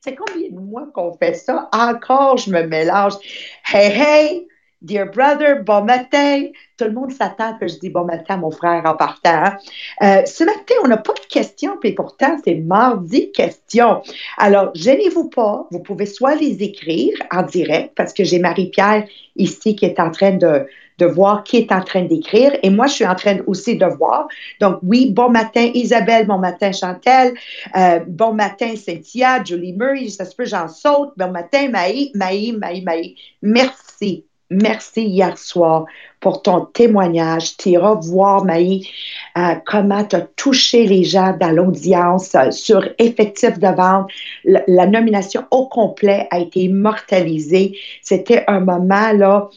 c'est combien de mois qu'on fait ça? Encore, je me mélange. Hey, hey, dear brother, bon matin. Tout le monde s'attend que je dis bon matin à mon frère en partant. Hein. Euh, ce matin, on n'a pas de questions, puis pourtant, c'est mardi question. Alors, gênez-vous pas. Vous pouvez soit les écrire en direct, parce que j'ai Marie-Pierre ici qui est en train de, de voir qui est en train d'écrire. Et moi, je suis en train aussi de voir. Donc, oui, bon matin Isabelle, bon matin Chantal, euh, bon matin Cynthia, Julie Murray, ça se peut, j'en saute. Bon matin Maï, Maï, Maï, Maï. Merci. Merci hier soir pour ton témoignage. Tu iras voir, Maï, euh, comment tu touché les gens dans l'audience euh, sur effectif de vente. la nomination au complet a été immortalisée. C'était un moment, là,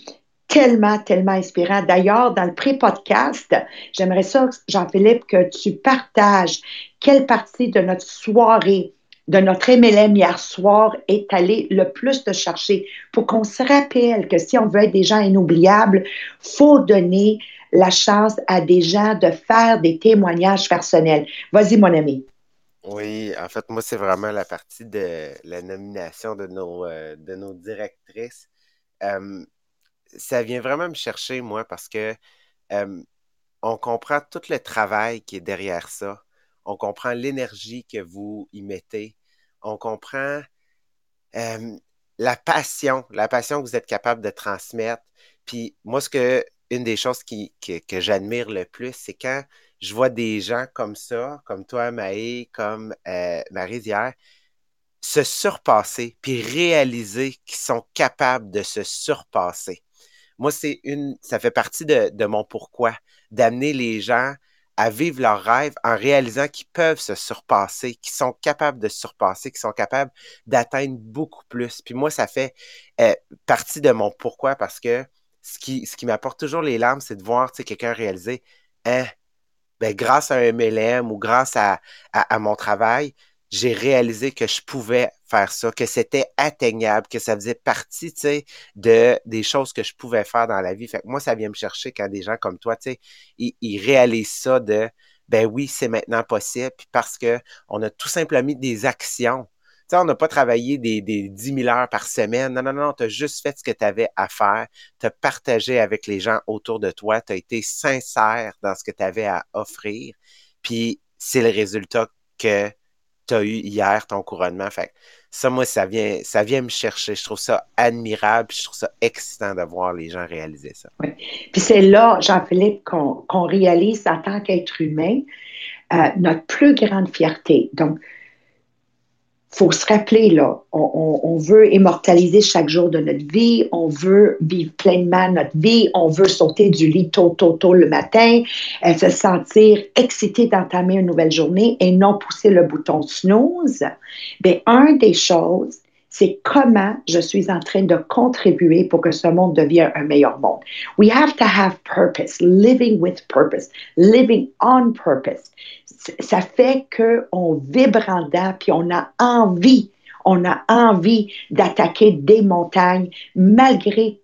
tellement, tellement inspirant. D'ailleurs, dans le pré-podcast, j'aimerais ça, Jean-Philippe, que tu partages quelle partie de notre soirée, de notre MLM hier soir est allée le plus te chercher pour qu'on se rappelle que si on veut être des gens inoubliables, faut donner la chance à des gens de faire des témoignages personnels. Vas-y, mon ami. Oui, en fait, moi, c'est vraiment la partie de la nomination de nos, euh, directrices. Euh, ça vient vraiment me chercher, moi, parce que on comprend tout le travail qui est derrière ça. On comprend l'énergie que vous y mettez. On comprend la passion, la passion que vous êtes capable de transmettre. Puis moi, ce que une des choses qui, que j'admire le plus, c'est quand je vois des gens comme ça, comme toi, Maë, comme euh, Marie hier, se surpasser, puis réaliser qu'ils sont capables de se surpasser. Moi, c'est une, ça fait partie de, mon pourquoi, d'amener les gens à vivre leurs rêves en réalisant qu'ils peuvent se surpasser, qu'ils sont capables de se surpasser, qu'ils sont capables d'atteindre beaucoup plus. Puis moi, ça fait euh, partie de mon pourquoi parce que ce qui, ce m'apporte toujours les larmes, c'est de voir quelqu'un réaliser, hein, ben, grâce à un MLM ou grâce à mon travail, j'ai réalisé que je pouvais faire ça, que c'était atteignable, que ça faisait partie, tu sais, de, des choses que je pouvais faire dans la vie. Fait que moi, ça vient me chercher quand des gens comme toi, tu sais, ils, réalisent ça de, ben oui, c'est maintenant possible, puis parce que on a tout simplement mis des actions. Tu sais, on n'a pas travaillé des, des 10 000 heures par semaine. Non, non, non, tu as juste fait ce que tu avais à faire. Tu as partagé avec les gens autour de toi. Tu as été sincère dans ce que tu avais à offrir. Puis c'est le résultat que tu eu hier, ton couronnement. Fait ça, moi, ça vient, ça vient me chercher. Je trouve ça admirable, je trouve ça excitant de voir les gens réaliser ça. Oui. Puis c'est là, Jean-Philippe, qu'on réalise en tant qu'être humain euh, notre plus grande fierté. Donc, faut se rappeler, là, on, veut immortaliser chaque jour de notre vie, on veut vivre pleinement notre vie, on veut sauter du lit tôt, tôt, tôt le matin, euh, se sentir excité d'entamer une nouvelle journée et non pousser le bouton snooze. Bien, un des choses, c'est comment je suis en train de contribuer pour que ce monde devienne un meilleur monde. We have to have purpose, living with purpose, living on purpose. Ça fait qu'on vibre en dedans, puis on a envie, on a envie d'attaquer des montagnes malgré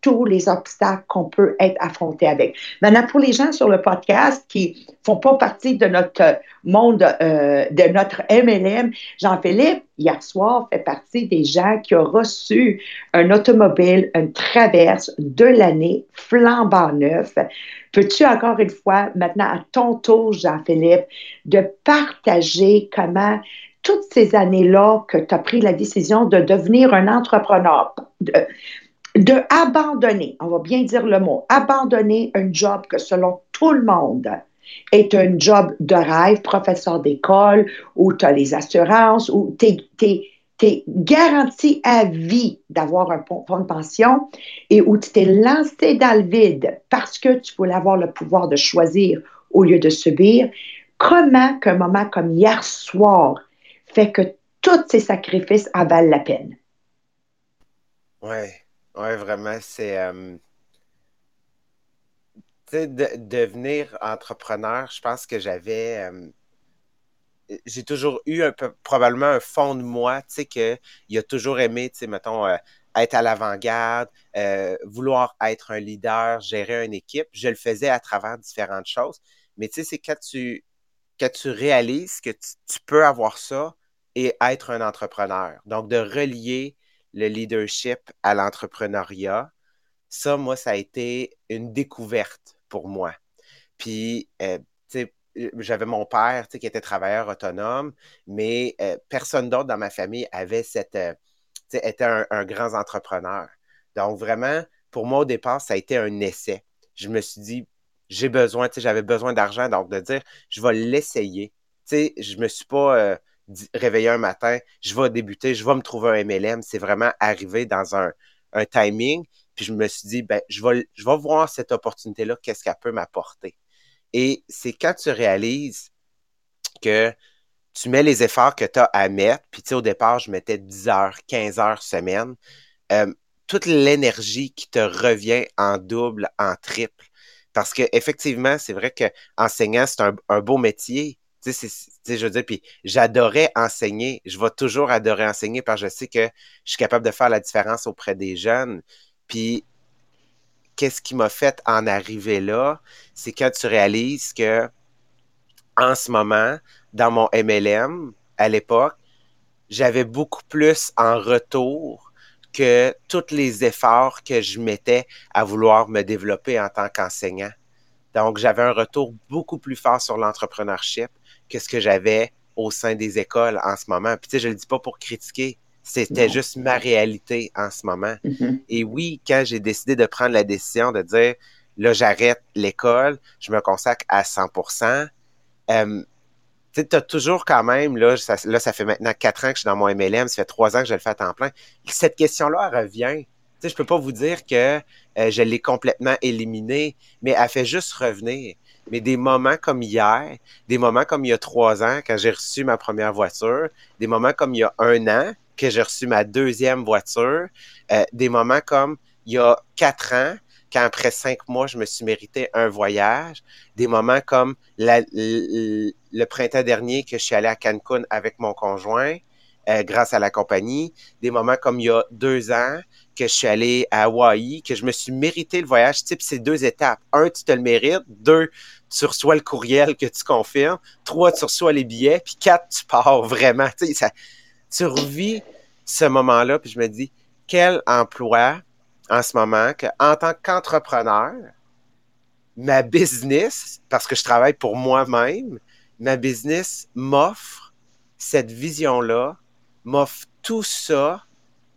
tous, les obstacles qu'on peut être affronté avec. Maintenant, pour les gens sur le podcast qui font pas partie de notre monde, euh, de notre MLM, Jean-Philippe, hier soir, fait partie des gens qui ont reçu un automobile, une traverse de l'année flambant neuf. Peux-tu encore une fois, maintenant à ton tour, Jean-Philippe, de partager comment toutes ces années-là que tu as pris la décision de devenir un entrepreneur, abandonner, on va bien dire le mot, abandonner un job que selon tout le monde est un job de rêve, professeur d'école, où tu as les assurances, où tu es, garanti à vie d'avoir un fonds de pension et où tu t'es lancé dans le vide parce que tu voulais avoir le pouvoir de choisir au lieu de subir, comment qu'un moment comme hier soir fait que tous ces sacrifices en valent la peine? Ouais. Oui, vraiment, c'est. Euh, tu sais, de, devenir entrepreneur, je pense que j'avais. Euh, j'ai toujours eu un peu, probablement un fond de moi, tu sais, qu'il a toujours aimé, tu sais, mettons, euh, être à l'avant-garde, vouloir être un leader, gérer une équipe. Je le faisais à travers différentes choses. Mais tu sais, c'est quand tu, quand tu réalises que tu peux avoir ça et être un entrepreneur. Donc, de relier le leadership à l'entrepreneuriat, ça, moi, ça a été une découverte pour moi. Puis, euh, tu sais, j'avais mon père qui était travailleur autonome, mais euh, personne d'autre dans ma famille avait cette, euh, était un, un, grand entrepreneur. Donc, vraiment, pour moi, au départ, ça a été un essai. Je me suis dit, j'ai besoin, j'avais besoin d'argent, donc de dire, je vais l'essayer. Tu sais, je me suis pas réveiller un matin, je vais débuter, je vais me trouver un MLM. C'est vraiment arrivé dans un, timing. Puis je me suis dit, ben, je vais, voir cette opportunité-là, qu'est-ce qu'elle peut m'apporter. Et c'est quand tu réalises que tu mets les efforts que tu as à mettre, puis tu sais, au départ, je mettais 10 heures, 15 heures semaine, euh, toute l'énergie qui te revient en double, en triple. Parce que effectivement, c'est vrai que enseignant, c'est un beau métier, je veux dire, puis j'adorais enseigner. Je vais toujours adorer enseigner parce que je sais que je suis capable de faire la différence auprès des jeunes. Puis, qu'est-ce qui m'a fait en arriver là? C'est quand tu réalises que, en ce moment, dans mon MLM, à l'époque, j'avais beaucoup plus en retour que tous les efforts que je mettais à vouloir me développer en tant qu'enseignant. Donc, j'avais un retour beaucoup plus fort sur l'entrepreneurship que ce que j'avais au sein des écoles en ce moment. Puis tu sais, je le dis pas pour critiquer, c'était juste ma réalité en ce moment. Mm-hmm. Et oui, quand j'ai décidé de prendre la décision de dire, là, j'arrête l'école, je me consacre à 100%, euh, tu as toujours quand même, là ça, là, ça fait maintenant quatre ans que je suis dans mon MLM, ça fait trois ans que je le fais à temps plein. Cette question-là revient. Tu sais, je peux pas vous dire que euh, je l'ai complètement éliminée, mais elle fait juste revenir mais des moments comme hier, des moments comme il y a trois ans quand j'ai reçu ma première voiture, des moments comme il y a un an que j'ai reçu ma deuxième voiture, euh, des moments comme il y a quatre ans quand après cinq mois, je me suis mérité un voyage, des moments comme le, printemps dernier que je suis allé à Cancun avec mon conjoint, euh, grâce à la compagnie, des moments comme il y a deux ans que je suis allé à Hawaï, que je me suis mérité le voyage, type ces deux étapes. Un, tu te le mérites. Deux, tu reçois le courriel que tu confirmes. Trois, tu reçois les billets. Puis quatre, tu pars vraiment. Tu, sais, ça, tu revis ce moment-là, puis je me dis, quel emploi en ce moment que, en tant qu'entrepreneur, ma business, parce que je travaille pour moi-même, ma business m'offre cette vision-là, m'offre tout ça,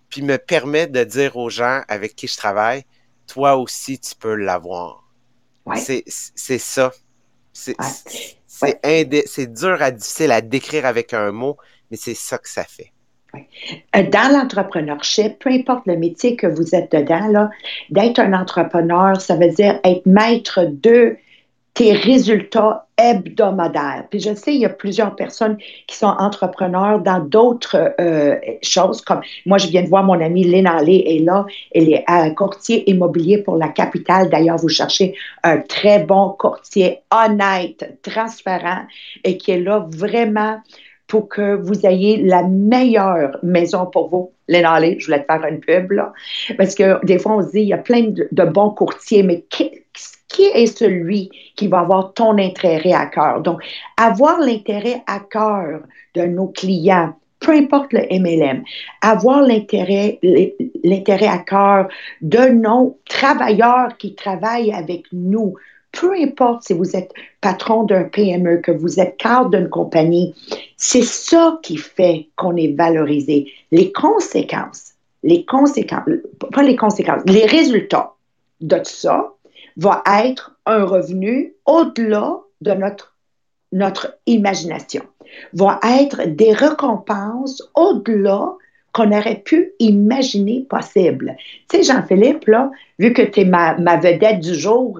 puis me permet de dire aux gens avec qui je travaille, toi aussi, tu peux l'avoir. C'est ça. C'est dur à difficile à décrire avec un mot, mais c'est ça que ça fait. Euh, dans l'entrepreneurship, peu importe le métier que vous êtes dedans, d'être un entrepreneur, ça veut dire être maître de tes résultats hebdomadaires. Puis je sais, il y a plusieurs personnes qui sont entrepreneurs dans d'autres euh, choses, comme moi, je viens de voir mon amie Lynn Allé est là, elle est un courtier immobilier pour la capitale. D'ailleurs, vous cherchez un très bon courtier honnête, transparent et qui est là vraiment pour que vous ayez la meilleure maison pour vous. Allé, je voulais te faire une pub, là, parce que des fois, on se dit, il y a plein de, de bons courtiers, mais qui, qui est celui qui va avoir ton intérêt à cœur? Donc, avoir l'intérêt à cœur de nos clients, peu importe le MLM, avoir l'intérêt, l'intérêt à cœur de nos travailleurs qui travaillent avec nous, peu importe si vous êtes patron d'un PME, que vous êtes cadre d'une compagnie, c'est ça qui fait qu'on est valorisé. Les conséquences, les conséquences, pas les conséquences, les résultats de ça, va être un revenu au-delà de notre, notre imagination, va être des récompenses au-delà qu'on aurait pu imaginer possible. Tu sais, Jean-Philippe, là, vu que tu es ma, ma vedette du jour,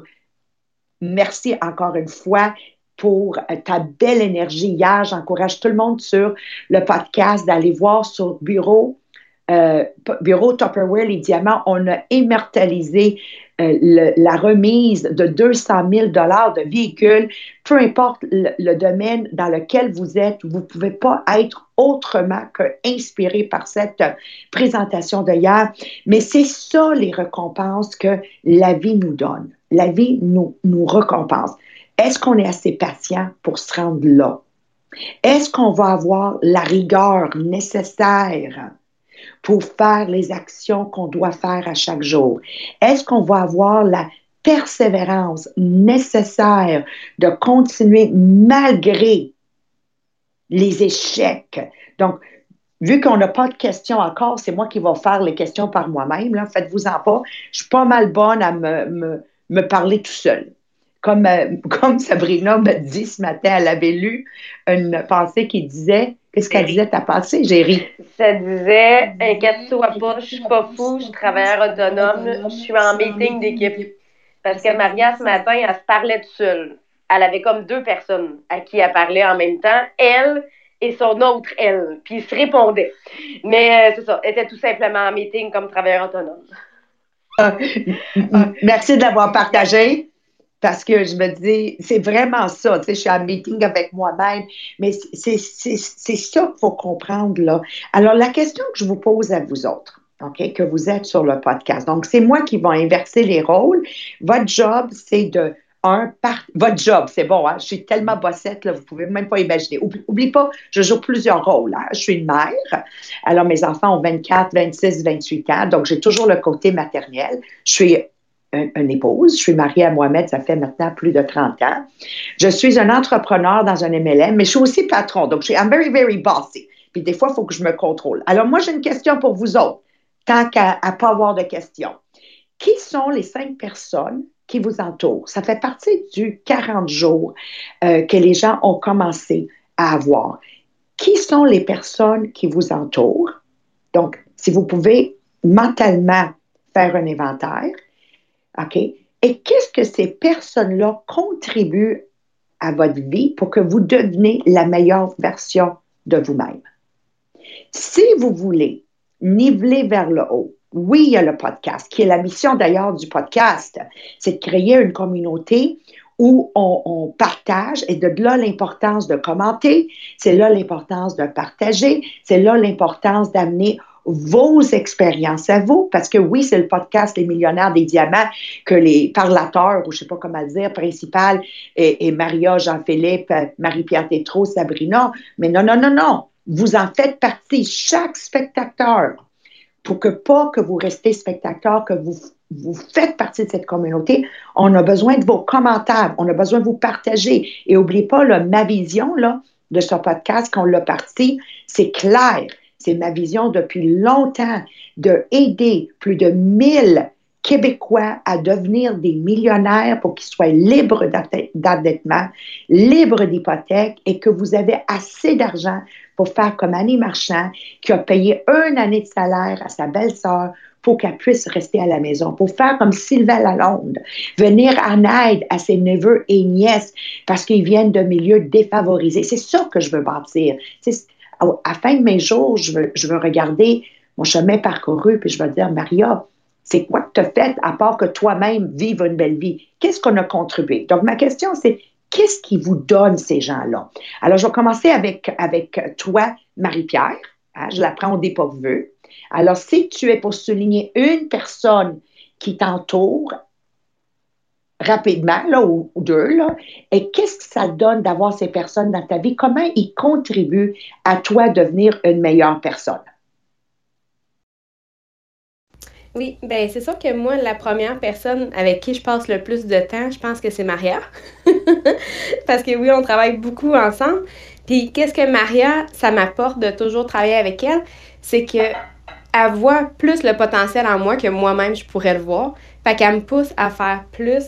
merci encore une fois pour ta belle énergie hier. J'encourage tout le monde sur le podcast d'aller voir sur Bureau, euh, Bureau Tupperware Les Diamants. On a immortalisé euh, la remise de 200 000 dollars de véhicules, peu importe le, domaine dans lequel vous êtes, vous ne pouvez pas être autrement que inspiré par cette présentation de hier. Mais c'est ça les récompenses que la vie nous donne. La vie nous, nous récompense. Est-ce qu'on est assez patient pour se rendre là? Est-ce qu'on va avoir la rigueur nécessaire? Pour faire les actions qu'on doit faire à chaque jour? Est-ce qu'on va avoir la persévérance nécessaire de continuer malgré les échecs? Donc, vu qu'on n'a pas de questions encore, c'est moi qui vais faire les questions par moi-même. Faites-vous-en pas. Je suis pas mal bonne à me, me, parler tout seul. Comme, euh, comme Sabrina me dit ce matin, elle avait lu une pensée qui disait Qu'est-ce qu'elle disait ta pensée? J'ai ri. Ça disait Inquiète-toi pas, je suis pas fou, je suis travailleur autonome, je suis en meeting d'équipe. Parce que Maria, ce matin, elle se parlait toute seule. Elle avait comme deux personnes à qui elle parlait en même temps. Elle, et son autre elle, puis il se répondait. Mais euh, c'est ça, elle était tout simplement en meeting comme travailleur autonome. Ah, merci de l'avoir partagé parce que je me dis, c'est vraiment ça. Tu sais, je suis en meeting avec moi-même, mais c'est ça qu'il faut comprendre là. Alors, la question que je vous pose à vous autres, OK, que vous êtes sur le podcast. Donc, c'est moi qui vais inverser les rôles. Votre job, c'est de un par... Votre job, c'est bon, hein? je suis tellement bossette, là, vous pouvez même pas imaginer. Oublie, pas, je joue plusieurs rôles. Hein? Je suis une mère. Alors, mes enfants ont 24, 26, 28 ans, donc j'ai toujours le côté maternel. Je suis une, épouse. Je suis mariée à Mohamed, ça fait maintenant plus de 30 ans. Je suis un entrepreneur dans un MLM, mais je suis aussi patron. Donc, je suis I'm very, very bossy. Puis des fois, il faut que je me contrôle. Alors, moi, j'ai une question pour vous autres, tant qu'à ne pas avoir de questions. Qui sont les cinq personnes qui vous entourent? Ça fait partie du 40 jours euh, que les gens ont commencé à avoir. Qui sont les personnes qui vous entourent? Donc, si vous pouvez mentalement faire un inventaire, OK? Et qu'est-ce que ces personnes-là contribuent à votre vie pour que vous deveniez la meilleure version de vous-même? Si vous voulez niveler vers le haut, oui, il y a le podcast, qui est la mission d'ailleurs du podcast, c'est de créer une communauté où on, partage et de là l'importance de commenter, c'est là l'importance de partager, c'est là l'importance d'amener vos expériences à vous, parce que oui, c'est le podcast Les Millionnaires des Diamants que les parlateurs, ou je ne sais pas comment dire, principal, et, Maria, Jean-Philippe, Marie-Pierre Tétrault, Sabrina, mais non, non, non, non, vous en faites partie, chaque spectateur pour que pas que vous restez spectateur, que vous, vous faites partie de cette communauté, on a besoin de vos commentaires, on a besoin de vous partager. Et n'oubliez pas, là, ma vision là, de ce podcast, qu'on l'a parti, c'est clair. C'est ma vision depuis longtemps de aider plus de 1000 Québécois à devenir des millionnaires pour qu'ils soient libres d'endettement, libres d'hypothèque et que vous avez assez d'argent pour faire comme Annie Marchand, qui a payé une année de salaire à sa belle-sœur pour qu'elle puisse rester à la maison, pour faire comme Sylvain Lalonde, venir en aide à ses neveux et nièces parce qu'ils viennent de milieux défavorisés. C'est ça que je veux bâtir. À la fin de mes jours, je veux, regarder mon chemin parcouru, puis je veux dire, Maria, c'est quoi que tu as fait à part que toi-même vive une belle vie? Qu'est-ce qu'on a contribué? Donc, ma question, c'est qu'est-ce qui vous donne ces gens-là? Alors, je vais commencer avec, avec toi, Marie-Pierre. Hein, je la prends au dépourvu. Alors, si tu es pour souligner une personne qui t'entoure rapidement, là, ou, deux, là, et qu'est-ce que ça donne d'avoir ces personnes dans ta vie? Comment ils contribuent à toi devenir une meilleure personne? Oui, ben c'est sûr que moi, la première personne avec qui je passe le plus de temps, je pense que c'est Maria. Parce que oui, on travaille beaucoup ensemble. Puis qu'est-ce que Maria, ça m'apporte de toujours travailler avec elle, c'est que elle voit plus le potentiel en moi que moi-même je pourrais le voir. Fait qu'elle me pousse à faire plus,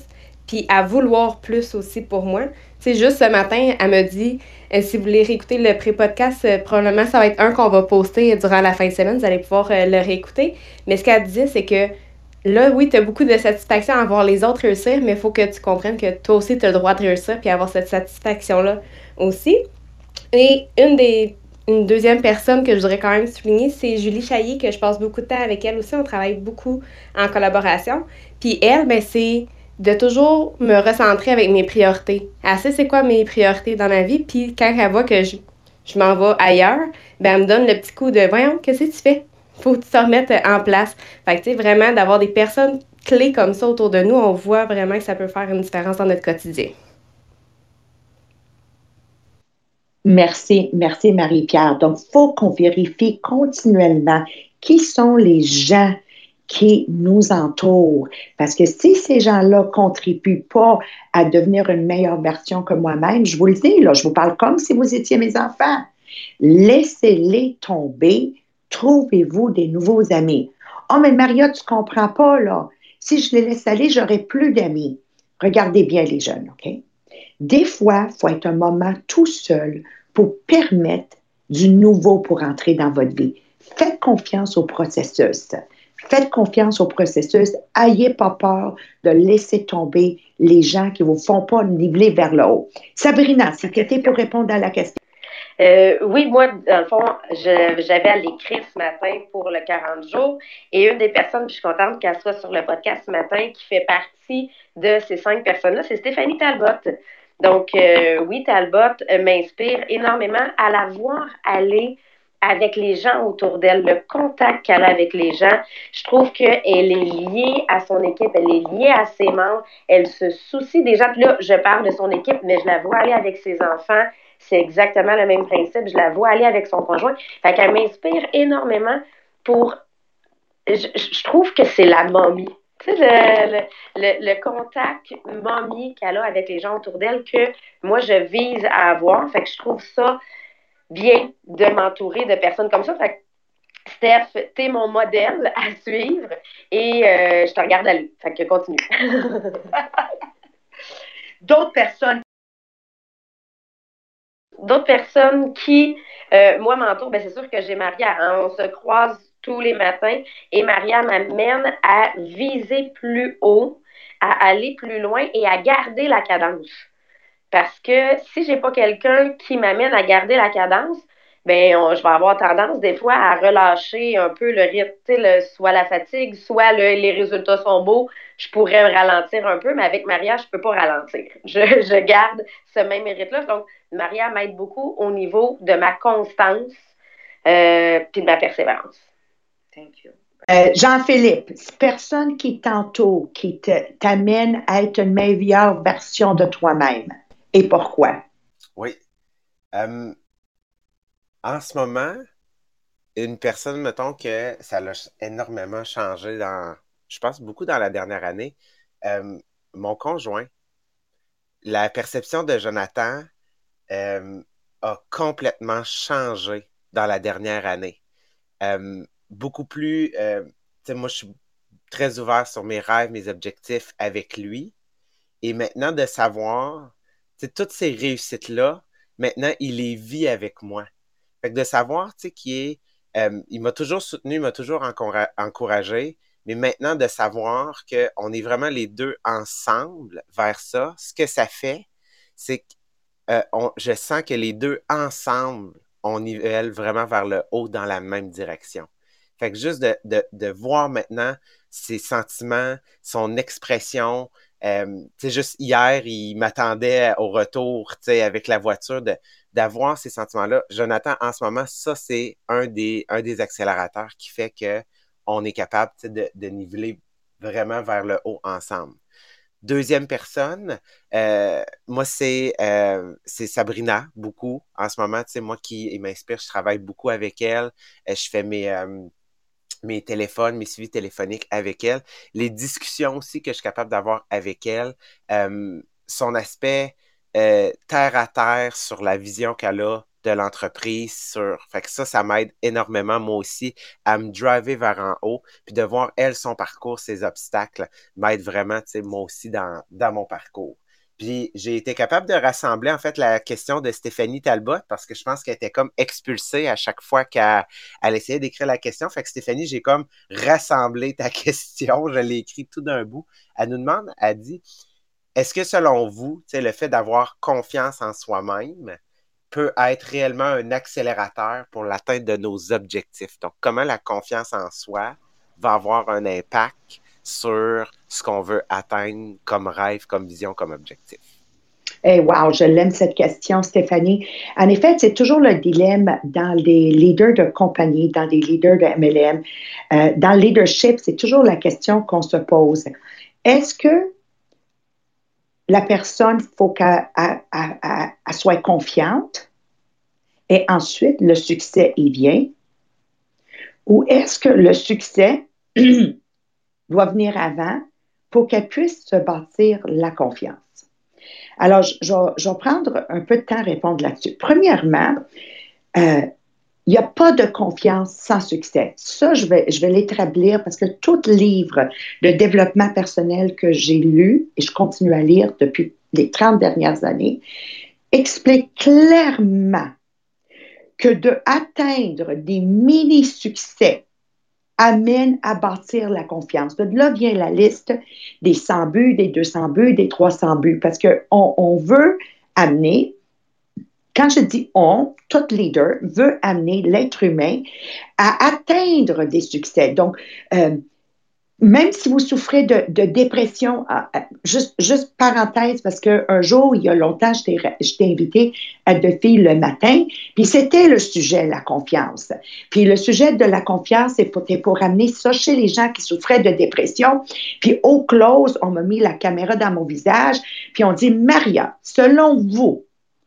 puis à vouloir plus aussi pour moi. C'est juste ce matin, elle me dit euh, si vous voulez réécouter le pré-podcast, euh, probablement ça va être un qu'on va poster durant la fin de semaine. Vous allez pouvoir euh, le réécouter. Mais ce qu'elle disait, c'est que là, oui, tu as beaucoup de satisfaction à voir les autres réussir, mais il faut que tu comprennes que toi aussi, tu as le droit de réussir puis avoir cette satisfaction-là aussi. Et une des une deuxième personne que je voudrais quand même souligner, c'est Julie Chaillé, que je passe beaucoup de temps avec elle aussi. On travaille beaucoup en collaboration. Puis elle, ben, c'est de toujours me recentrer avec mes priorités. Elle sait c'est quoi mes priorités dans ma vie, puis quand elle voit que je, m'en vais ailleurs, ben elle me donne le petit coup de voyons, qu'est-ce que tu fais? Faut que tu te remettes en place. Fait que tu sais, vraiment d'avoir des personnes clés comme ça autour de nous, on voit vraiment que ça peut faire une différence dans notre quotidien. Merci, merci Marie-Pierre. Donc, il faut qu'on vérifie continuellement qui sont les gens qui nous entourent. Parce que si ces gens-là contribuent pas à devenir une meilleure version que moi-même, je vous le dis, là, je vous parle comme si vous étiez mes enfants. Laissez-les tomber. Trouvez-vous des nouveaux amis. Oh, mais Maria, tu comprends pas, là. Si je les laisse aller, j'aurai plus d'amis. Regardez bien les jeunes, OK? Des fois, il faut être un moment tout seul pour permettre du nouveau pour entrer dans votre vie. Faites confiance au processus. Faites confiance au processus. Ayez pas peur de laisser tomber les gens qui ne vous font pas niveler vers le haut. Sabrina, si tu pour répondre à la question. Euh, oui, moi, dans le fond, j'avais à l'écrire ce matin pour le 40 jours. Et une des personnes, je suis contente qu'elle soit sur le podcast ce matin, qui fait partie de ces cinq personnes-là, c'est Stéphanie Talbot. Donc, euh, oui, Talbot euh, m'inspire énormément à la voir aller avec les gens autour d'elle, le contact qu'elle a avec les gens. Je trouve qu'elle est liée à son équipe, elle est liée à ses membres, elle se soucie des gens. Puis là, je parle de son équipe, mais je la vois aller avec ses enfants. C'est exactement le même principe. Je la vois aller avec son conjoint. Fait qu'elle m'inspire énormément pour. Je, trouve que c'est la momie. Tu sais, le, contact momie qu'elle a avec les gens autour d'elle que moi, je vise à avoir. Fait que je trouve ça bien de m'entourer de personnes comme ça. Fait que, Steph, t'es mon modèle à suivre et euh, je te regarde aller. Fait que continue. D'autres personnes d'autres personnes qui, euh, moi, m'entourent, ben, c'est sûr que j'ai Maria. Hein. on se croise tous les matins et Maria m'amène à viser plus haut, à aller plus loin et à garder la cadence. Parce que si j'ai pas quelqu'un qui m'amène à garder la cadence, ben je vais avoir tendance des fois à relâcher un peu le rythme, soit la fatigue, soit les résultats sont beaux, je pourrais ralentir un peu, mais avec Maria, je peux pas ralentir. Je, je garde ce même rythme-là. Donc, Maria m'aide beaucoup au niveau de ma constance euh, puis de ma persévérance. Thank you. Euh, Jean-Philippe, personne qui t'entoure, qui t'amène à être une meilleure version de toi-même. Et pourquoi? Oui. Euh, en ce moment, une personne, mettons que ça a énormément changé dans, je pense, beaucoup dans la dernière année. mon conjoint, la perception de Jonathan euh, a complètement changé dans la dernière année. Euh, beaucoup plus, euh, moi je suis très ouvert sur mes rêves, mes objectifs avec lui. Et maintenant de savoir, toutes ces réussites-là, maintenant il les vit avec moi. Fait que de savoir, tu sais, qu'il est, il m'a toujours soutenu, il m'a toujours encouragé, mais maintenant de savoir qu'on est vraiment les deux ensemble vers ça, ce que ça fait, c'est que euh, je sens que les deux ensemble, on nivelle vraiment vers le haut dans la même direction. Fait que juste de, voir maintenant ses sentiments, son expression. Euh, juste hier, il m'attendait au retour, avec la voiture, d'avoir ces sentiments-là. Jonathan, en ce moment, ça, c'est un des, un des accélérateurs qui fait qu'on est capable de, de niveler vraiment vers le haut ensemble. Deuxième personne, euh, moi, euh, c'est Sabrina, beaucoup. En ce moment, sais, moi qui m'inspire, je travaille beaucoup avec elle. Euh, je fais mes, mes téléphones, mes suivis téléphoniques avec elle. Les discussions aussi que je suis capable d'avoir avec elle. son aspect terre à terre sur la vision qu'elle a de l'entreprise sur. Fait que ça, ça m'aide énormément, moi aussi, à me driver vers en haut, puis de voir, elle, son parcours, ses obstacles, m'aide vraiment, tu sais, moi aussi, dans, dans mon parcours. Puis j'ai été capable de rassembler en fait la question de Stéphanie Talbot parce que je pense qu'elle était comme expulsée à chaque fois qu'elle essayait d'écrire la question. Fait que Stéphanie, j'ai comme rassemblé ta question, je l'ai écrit tout d'un bout. Elle nous demande, elle dit, est-ce que selon vous, le fait d'avoir confiance en soi-même, peut être réellement un accélérateur pour l'atteinte de nos objectifs? Donc, comment la confiance en soi va avoir un impact sur ce qu'on veut atteindre comme rêve, comme vision, comme objectif. Eh wow, je l'aime cette question, Stéphanie. En effet, c'est toujours le dilemme dans les leaders de compagnie, dans les leaders de MLM. Euh, dans le leadership, c'est toujours la question qu'on se pose. Est-ce que la personne, il faut qu'elle soit confiante et ensuite le succès y vient? Ou est-ce que le succès doit venir avant pour qu'elle puisse se bâtir la confiance? Alors, je, vais prendre un peu de temps à répondre là-dessus. Premièrement, euh, il n'y a pas de confiance sans succès. Ça, je vais, je vais l'établir parce que tout livre de développement personnel que j'ai lu et je continue à lire depuis les 30 dernières années explique clairement que de des mini-succès amène à bâtir la confiance. De là vient la liste des 100 buts, des 200 buts, des 300 buts, parce qu'on on veut amener quand je dis on, tout leader veut amener l'être humain à atteindre des succès. Donc, euh, même si vous souffrez de, dépression, ah, ah, juste, juste parenthèse, parce qu'un jour, il y a longtemps, je t'ai invité à deux filles le matin, puis c'était le sujet, la confiance. Puis le sujet de la confiance, c'est pour, pour amener ça chez les gens qui souffraient de dépression. Puis au close, on m'a mis la caméra dans mon visage, puis on dit, Maria, selon vous,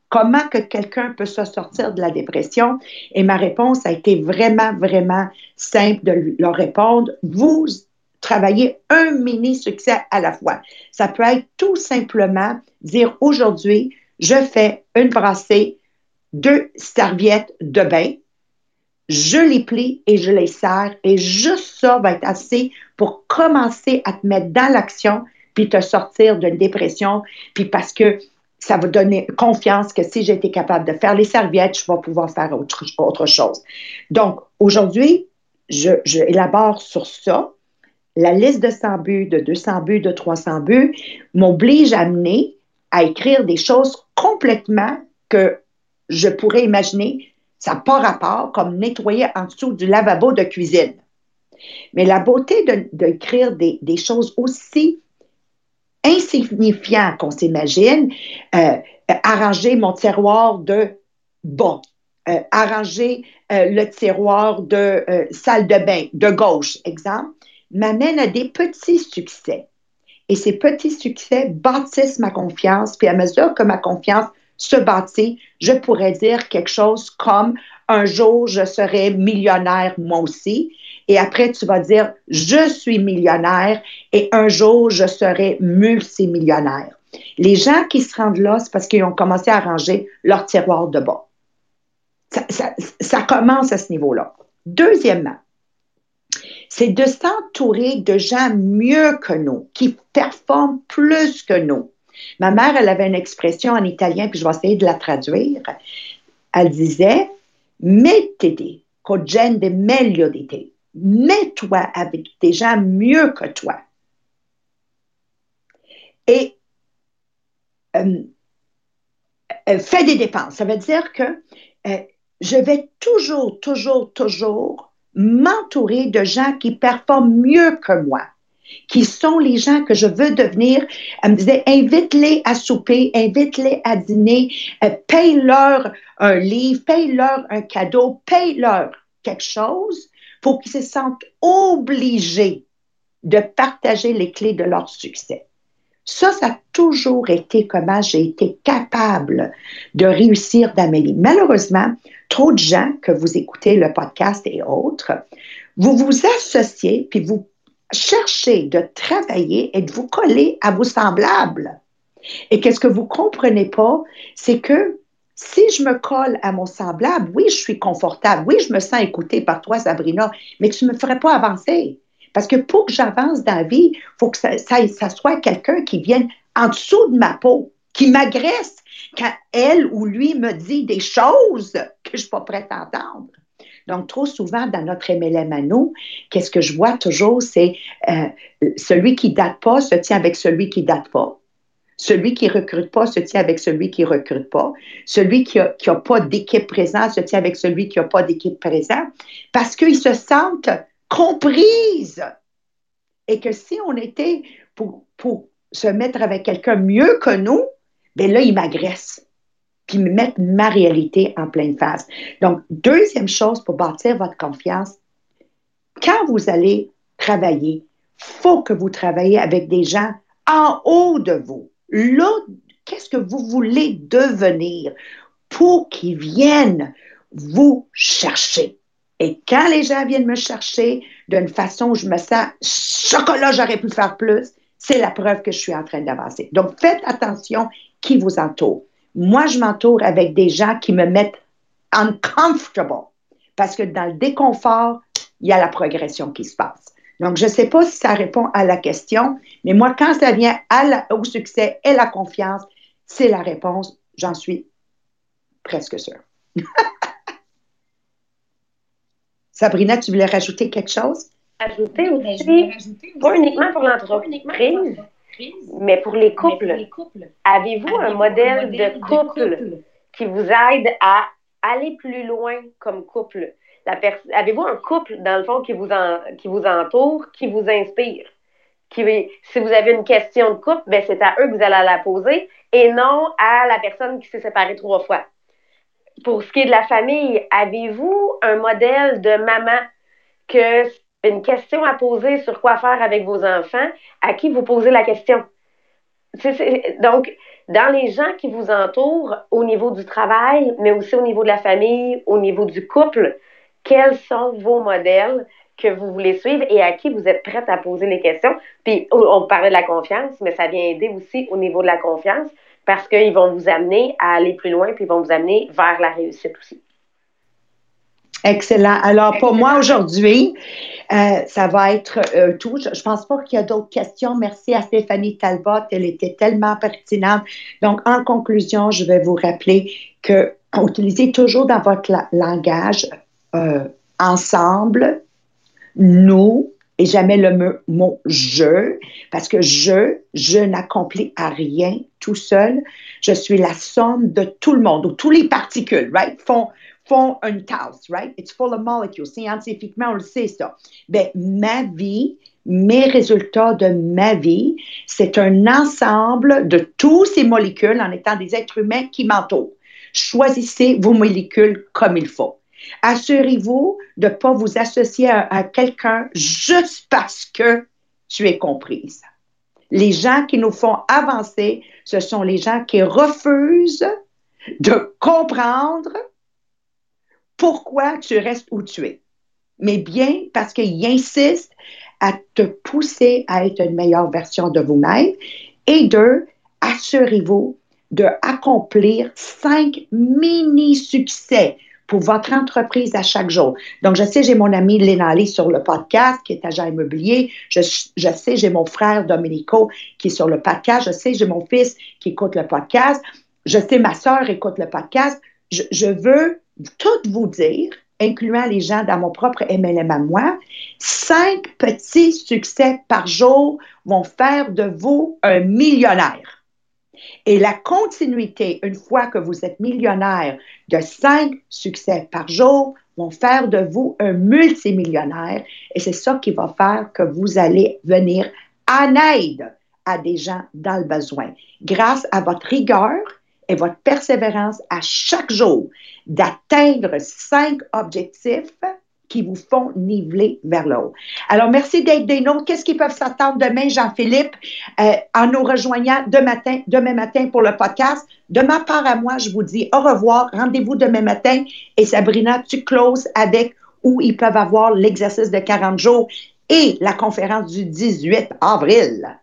comment que quelqu'un peut se sortir de la dépression? Et ma réponse a été vraiment, vraiment simple de leur répondre. Vous travaillez un mini succès à la fois. Ça peut être tout simplement dire aujourd'hui, je fais une brassée, deux serviettes de bain, je les plie et je les serre et juste ça va être assez pour commencer à te mettre dans l'action puis te sortir d'une dépression puis parce que ça va donner confiance que si j'étais capable de faire les serviettes, je vais pouvoir faire autre, autre chose. Donc, aujourd'hui, je, je, élabore sur ça. La liste de 100 buts, de 200 buts, de 300 buts m'oblige à amener à écrire des choses complètement que je pourrais imaginer, ça n'a pas rapport, comme nettoyer en dessous du lavabo de cuisine. Mais la beauté d'écrire de, des, choses aussi insignifiant qu'on s'imagine, euh, arranger mon tiroir de bon, euh, arranger euh, le tiroir de salle de bain de gauche, exemple, m'amène à des petits succès. Et ces petits succès bâtissent ma confiance, puis à mesure que ma confiance se bâtit, je pourrais dire quelque chose comme un jour je serai millionnaire moi aussi, et après, tu vas dire, je suis millionnaire et un jour, je serai multimillionnaire. Les gens qui se rendent là, c'est parce qu'ils ont commencé à ranger leur tiroir de bas. Ça, commence à ce niveau-là. Deuxièmement, c'est de s'entourer de gens mieux que nous, qui performent plus que nous. Ma mère, elle avait une expression en italien, puis je vais essayer de la traduire. Elle disait, meglio di te mets-toi avec des gens mieux que toi. Et euh, euh, fais des dépenses. Ça veut dire que euh, je vais toujours, toujours, toujours m'entourer de gens qui performent mieux que moi, qui sont les gens que je veux devenir. Elle me disait, invite-les à souper, invite-les à dîner, paye-leur un livre, paye-leur un cadeau, paye-leur quelque chose pour qu'ils se sentent obligés de partager les clés de leur succès. Ça, ça a toujours été comment j'ai été capable de réussir vie. Malheureusement, trop de gens que vous écoutez le podcast et autres, vous vous associez puis vous cherchez de travailler et de vous coller à vos semblables? Et qu'est-ce que vous comprenez pas, c'est que si je me colle à mon semblable, oui, je suis confortable, oui, je me sens écoutée par toi, Sabrina, mais tu ne me ferais pas avancer. Parce que pour que j'avance dans la vie, il faut que ça, ça, soit quelqu'un qui vienne en dessous de ma peau, qui m'agresse quand elle ou lui me dit des choses je ne suis pas prête à entendre. Donc, trop souvent, dans notre MLM à nous, qu'est-ce que je vois toujours, c'est euh, celui qui ne date pas se tient avec celui qui ne date pas. Celui qui ne recrute pas se tient avec celui qui ne recrute pas. Celui qui n'a pas d'équipe présente se tient avec celui qui n'a pas d'équipe présente parce qu'ils se sentent comprises. Et que si on était pour, pour se mettre avec quelqu'un mieux que nous, bien là, il m'agresse. Puis me mettre ma réalité en pleine face. Donc, deuxième chose pour bâtir votre confiance, quand vous allez travailler, il faut que vous travaillez avec des gens en haut de vous. Là, qu'est-ce que vous voulez devenir pour qu'ils viennent vous chercher? Et quand les gens viennent me chercher d'une façon où je me sens chocolat, j'aurais pu faire plus, c'est la preuve que je suis en train d'avancer. Donc, faites attention qui vous entoure. Moi, je m'entoure avec des gens qui me mettent uncomfortable parce que dans le déconfort, il y a la progression qui se passe. Donc, je ne sais pas si ça répond à la question, mais moi, quand ça vient au succès et la confiance, c'est la réponse. J'en suis presque sûre. Sabrina, tu voulais rajouter quelque chose? Ajouter aussi, pas uniquement pour l'entreprise, mais pour les couples. Avez-vous un modèle de couple qui vous aide à aller plus loin comme couple? Avez-vous un couple, dans le fond, qui vous, qui vous entoure, qui vous inspire? Qui, si vous avez une question de couple, ben c'est à eux que vous allez la poser et non à la personne qui s'est séparée trois fois pour ce qui est de la famille, avez-vous un modèle de maman que une question à poser sur quoi faire avec vos enfants, à qui vous posez la question? donc, dans les gens qui vous entourent, au niveau du travail, mais aussi au niveau de la famille, au niveau du couple, quels sont vos modèles que vous voulez suivre et à qui vous êtes prête à poser les questions? Puis, on parlait de la confiance, mais ça vient aider aussi au niveau de la confiance parce qu'ils vont vous amener à aller plus loin, puis ils vont vous amener vers la réussite aussi. Excellent. Alors, pour moi aujourd'hui, euh, ça va être euh, tout. Je ne pense pas qu'il y a d'autres questions. Merci à Stéphanie Talbot. Elle était tellement pertinente. Donc, en conclusion, je vais vous rappeler que utilisez toujours dans votre langage euh, ensemble, nous, et jamais le mot je, parce que je, je n'accomplis à rien tout seul. Je suis la somme de tout le monde, ou tous les particules, right, font, font une tasse, right? It's full of molecules. Scientifiquement, on le sait, ça. Ben, ma vie, mes résultats de ma vie, c'est un ensemble de tous ces molécules en étant des êtres humains qui m'entourent. Choisissez vos molécules comme il faut. Assurez-vous de ne pas vous associer à, quelqu'un juste parce que tu es comprise. Les gens qui nous font avancer, ce sont les gens qui refusent de comprendre pourquoi tu restes où tu es, mais bien parce qu'ils insistent à te pousser à être une meilleure version de vous-même. Et deux, assurez-vous de accomplir cinq mini-succès pour votre entreprise à chaque jour. Donc, je sais, j'ai mon ami Lénali sur le podcast qui est agent immobilier. Je, je sais, j'ai mon frère Domenico qui est sur le podcast. Je sais, j'ai mon fils qui écoute le podcast. Je sais, ma soeur écoute le podcast. Je veux tout vous dire, incluant les gens dans mon propre MLM à moi, cinq petits succès par jour vont faire de vous un millionnaire. Et la continuité, une fois que vous êtes millionnaire, de cinq succès par jour, vont faire de vous un multimillionnaire. Et c'est ça qui va faire que vous allez venir en aide à des gens dans le besoin. Grâce à votre rigueur et votre persévérance à chaque jour d'atteindre cinq objectifs qui vous font niveler vers le haut. Alors, merci d'être des nôtres. Qu'est-ce qu'ils peuvent s'attendre demain, Jean-Philippe, euh, en nous rejoignant demain matin, demain matin pour le podcast? De ma part à moi, je vous dis au revoir. Rendez-vous demain matin. Et Sabrina, tu closes avec où ils peuvent avoir l'exercice de 40 jours et la conférence du 18 avril.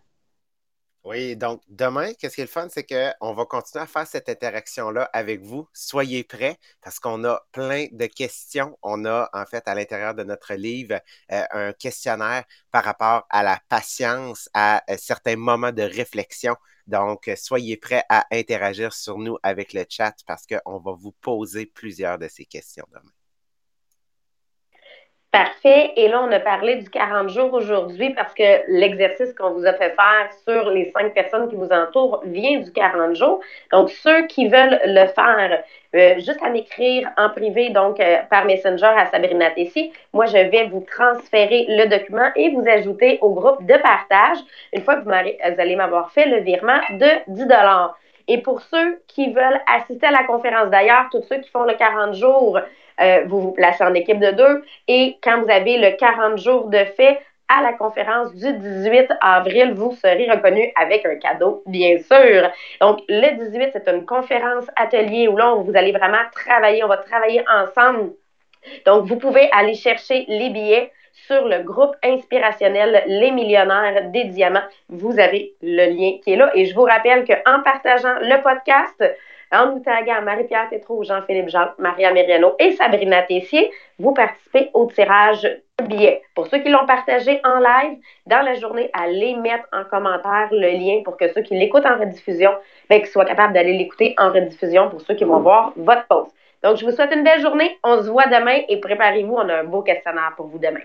Oui, donc demain, qu'est-ce qui est le fun, c'est qu'on va continuer à faire cette interaction-là avec vous. Soyez prêts parce qu'on a plein de questions. On a en fait à l'intérieur de notre livre euh, un questionnaire par rapport à la patience, à euh, certains moments de réflexion. Donc, soyez prêts à interagir sur nous avec le chat parce qu'on va vous poser plusieurs de ces questions demain. Parfait. Et là, on a parlé du 40 jours aujourd'hui parce que l'exercice qu'on vous a fait faire sur les cinq personnes qui vous entourent vient du 40 jours. Donc, ceux qui veulent le faire, euh, juste à m'écrire en privé, donc euh, par Messenger à Sabrina Tessier, moi, je vais vous transférer le document et vous ajouter au groupe de partage une fois que vous, vous allez m'avoir fait le virement de 10 et pour ceux qui veulent assister à la conférence d'ailleurs, tous ceux qui font le 40 jours, euh, vous vous placez en équipe de deux et quand vous avez le 40 jours de fait, à la conférence du 18 avril. Vous serez reconnu avec un cadeau, bien sûr. Donc, le 18, c'est une conférence atelier où là, vous allez vraiment travailler, on va travailler ensemble. Donc, vous pouvez aller chercher les billets sur le groupe inspirationnel Les Millionnaires des Diamants. Vous avez le lien qui est là. Et je vous rappelle qu'en partageant le podcast, en nous taguant Marie-Pierre Tétrault, Jean-Philippe Jean, Maria Meriano et Sabrina Tessier, vous participez au tirage de billets. Pour ceux qui l'ont partagé en live, dans la journée, allez mettre en commentaire le lien pour que ceux qui l'écoutent en rediffusion, ben, qu'ils soient capables d'aller l'écouter en rediffusion pour ceux qui vont voir votre post. Donc, je vous souhaite une belle journée. On se voit demain et préparez-vous, on a un beau questionnaire pour vous demain.